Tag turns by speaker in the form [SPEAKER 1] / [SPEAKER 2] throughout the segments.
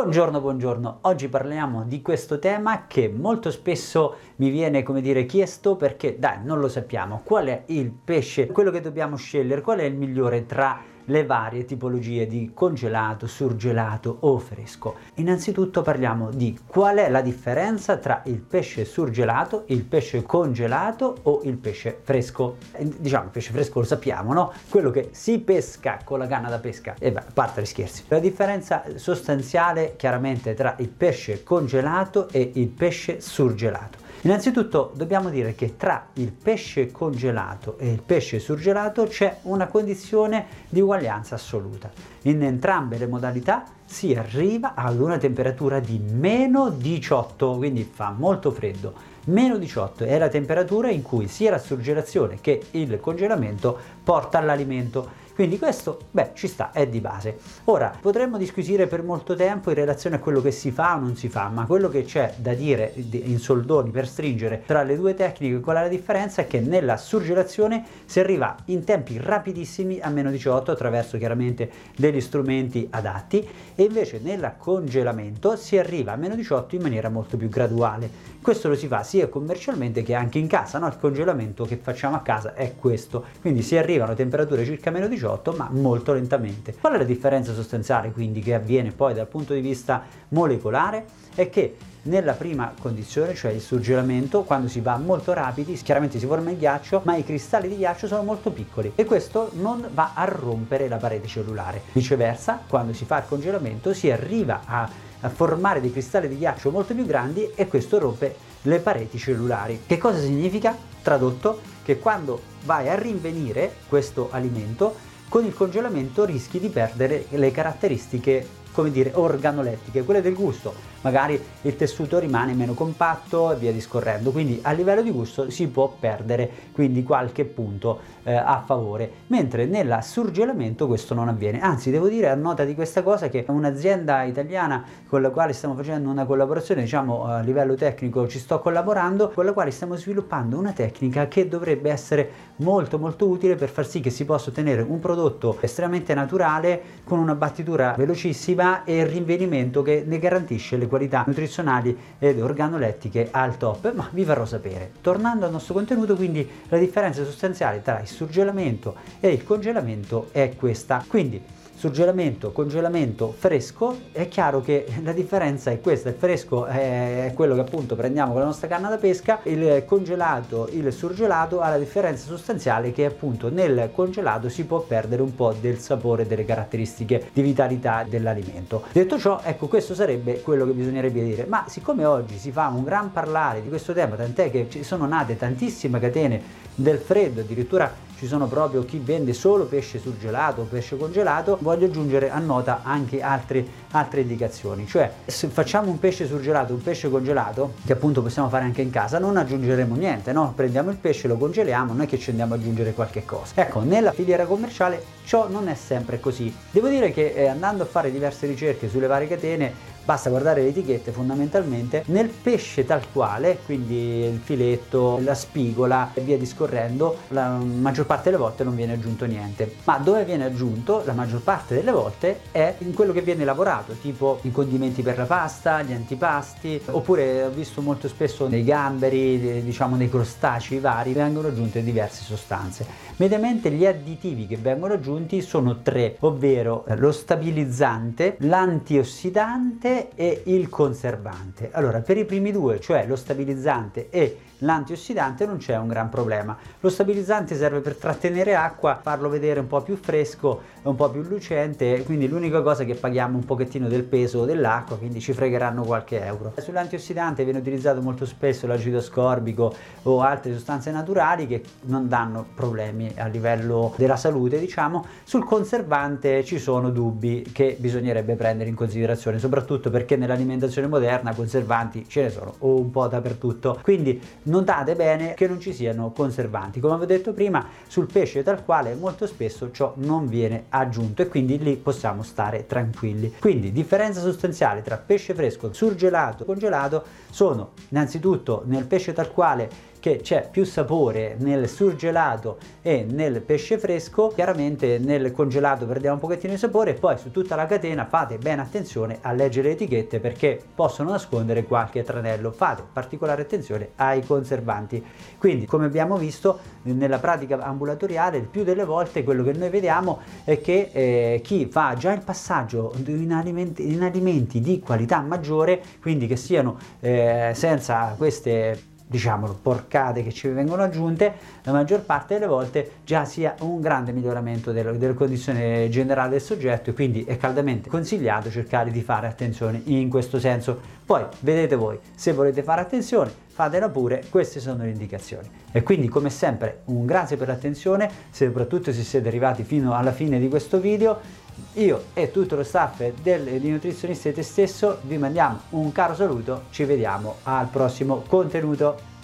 [SPEAKER 1] Buongiorno, buongiorno. Oggi parliamo di questo tema che molto spesso mi viene, come dire, chiesto perché, dai, non lo sappiamo. Qual è il pesce, quello che dobbiamo scegliere, qual è il migliore tra le varie tipologie di congelato, surgelato o fresco. Innanzitutto parliamo di qual è la differenza tra il pesce surgelato, il pesce congelato o il pesce fresco. Diciamo il pesce fresco lo sappiamo, no? Quello che si pesca con la canna da pesca. E beh, a parte gli scherzi. La differenza sostanziale chiaramente tra il pesce congelato e il pesce surgelato. Innanzitutto dobbiamo dire che tra il pesce congelato e il pesce surgelato c'è una condizione di uguaglianza assoluta. In entrambe le modalità si arriva ad una temperatura di meno 18, quindi fa molto freddo. Meno 18 è la temperatura in cui sia la surgelazione che il congelamento porta all'alimento quindi questo, beh, ci sta, è di base. Ora, potremmo disquisire per molto tempo in relazione a quello che si fa o non si fa, ma quello che c'è da dire in soldoni per stringere tra le due tecniche, qual è la differenza? È che nella surgelazione si arriva in tempi rapidissimi a meno 18 attraverso chiaramente degli strumenti adatti e invece nel congelamento si arriva a meno 18 in maniera molto più graduale. Questo lo si fa sia commercialmente che anche in casa, no? il congelamento che facciamo a casa è questo, quindi si arrivano a temperature circa meno 18 18 ma molto lentamente. Qual è la differenza sostanziale quindi che avviene poi dal punto di vista molecolare? È che nella prima condizione, cioè il surgelamento, quando si va molto rapidi, chiaramente si forma il ghiaccio, ma i cristalli di ghiaccio sono molto piccoli e questo non va a rompere la parete cellulare. Viceversa, quando si fa il congelamento si arriva a formare dei cristalli di ghiaccio molto più grandi e questo rompe le pareti cellulari. Che cosa significa? Tradotto, che quando vai a rinvenire questo alimento con il congelamento rischi di perdere le caratteristiche come dire, organolettiche, quelle del gusto. Magari il tessuto rimane meno compatto e via discorrendo, quindi a livello di gusto si può perdere quindi qualche punto eh, a favore, mentre nel surgelamento questo non avviene. Anzi, devo dire a nota di questa cosa che un'azienda italiana con la quale stiamo facendo una collaborazione, diciamo a livello tecnico ci sto collaborando, con la quale stiamo sviluppando una tecnica che dovrebbe essere molto molto utile per far sì che si possa ottenere un prodotto estremamente naturale con una battitura velocissima e il rinvenimento che ne garantisce le qualità nutrizionali ed organolettiche al top, ma vi farò sapere. Tornando al nostro contenuto, quindi la differenza sostanziale tra il surgelamento e il congelamento è questa. Quindi surgelamento, congelamento, fresco, è chiaro che la differenza è questa, il fresco è quello che appunto prendiamo con la nostra canna da pesca, il congelato, il surgelato ha la differenza sostanziale che appunto nel congelato si può perdere un po' del sapore, delle caratteristiche di vitalità dell'alimento. Detto ciò, ecco questo sarebbe quello che bisognerebbe dire, ma siccome oggi si fa un gran parlare di questo tema, tant'è che ci sono nate tantissime catene del freddo, addirittura ci sono proprio chi vende solo pesce surgelato o pesce congelato, voglio aggiungere a nota anche altre, altre indicazioni, cioè se facciamo un pesce surgelato, un pesce congelato, che appunto possiamo fare anche in casa, non aggiungeremo niente, no? Prendiamo il pesce, lo congeliamo, non è che ci andiamo ad aggiungere qualche cosa. Ecco, nella filiera commerciale ciò non è sempre così. Devo dire che eh, andando a fare diverse ricerche sulle varie catene basta guardare le etichette fondamentalmente, nel pesce tal quale, quindi il filetto, la spigola e via discorrendo, la maggior parte delle volte non viene aggiunto niente. Ma dove viene aggiunto la maggior parte delle volte è in quello che viene lavorato, tipo i condimenti per la pasta, gli antipasti, oppure ho visto molto spesso nei gamberi, diciamo nei crostacei vari, vengono aggiunte diverse sostanze. Mediamente gli additivi che vengono aggiunti sono tre, ovvero lo stabilizzante, l'antiossidante e il conservante. Allora, per i primi due, cioè lo stabilizzante e l'antiossidante non c'è un gran problema. Lo stabilizzante serve per trattenere acqua, farlo vedere un po' più fresco, un po' più lucente, quindi l'unica cosa è che paghiamo un pochettino del peso dell'acqua, quindi ci fregheranno qualche euro. Sull'antiossidante viene utilizzato molto spesso l'acido ascorbico o altre sostanze naturali che non danno problemi a livello della salute, diciamo. Sul conservante ci sono dubbi che bisognerebbe prendere in considerazione, soprattutto perché nell'alimentazione moderna conservanti ce ne sono un po' dappertutto. Quindi notate bene che non ci siano conservanti. Come avevo detto prima, sul pesce tal quale molto spesso ciò non viene aggiunto e quindi lì possiamo stare tranquilli. Quindi differenza sostanziale tra pesce fresco, surgelato congelato sono innanzitutto nel pesce tal quale che c'è più sapore nel surgelato e nel pesce fresco, chiaramente nel congelato perdiamo un pochettino di sapore e poi su tutta la catena fate bene attenzione a leggere le etichette perché possono nascondere qualche tranello, fate particolare attenzione ai conservanti. Quindi come abbiamo visto nella pratica ambulatoriale il più delle volte quello che noi vediamo è che eh, chi fa già il passaggio in alimenti, in alimenti di qualità maggiore, quindi che siano eh, senza queste diciamolo, porcate che ci vengono aggiunte, la maggior parte delle volte già sia un grande miglioramento della, della condizione generale del soggetto e quindi è caldamente consigliato cercare di fare attenzione in questo senso. Poi vedete voi, se volete fare attenzione, fatela pure, queste sono le indicazioni. E quindi come sempre un grazie per l'attenzione, soprattutto se siete arrivati fino alla fine di questo video io e tutto lo staff del, di Nutrizionisti e te stesso vi mandiamo un caro saluto, ci vediamo al prossimo contenuto.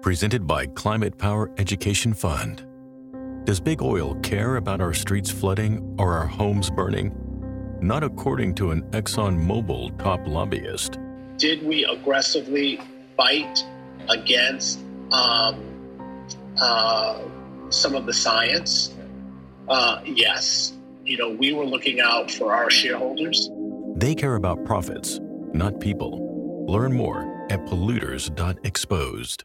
[SPEAKER 2] Presented by Climate Power Education Fund. Does Big Oil care about our streets flooding or our homes burning? Not according to an ExxonMobil top lobbyist.
[SPEAKER 3] Did we aggressively fight against um, uh, some of the science, uh, yes. You know, we were looking out for our shareholders.
[SPEAKER 2] They care about profits, not people. Learn more at polluters.exposed.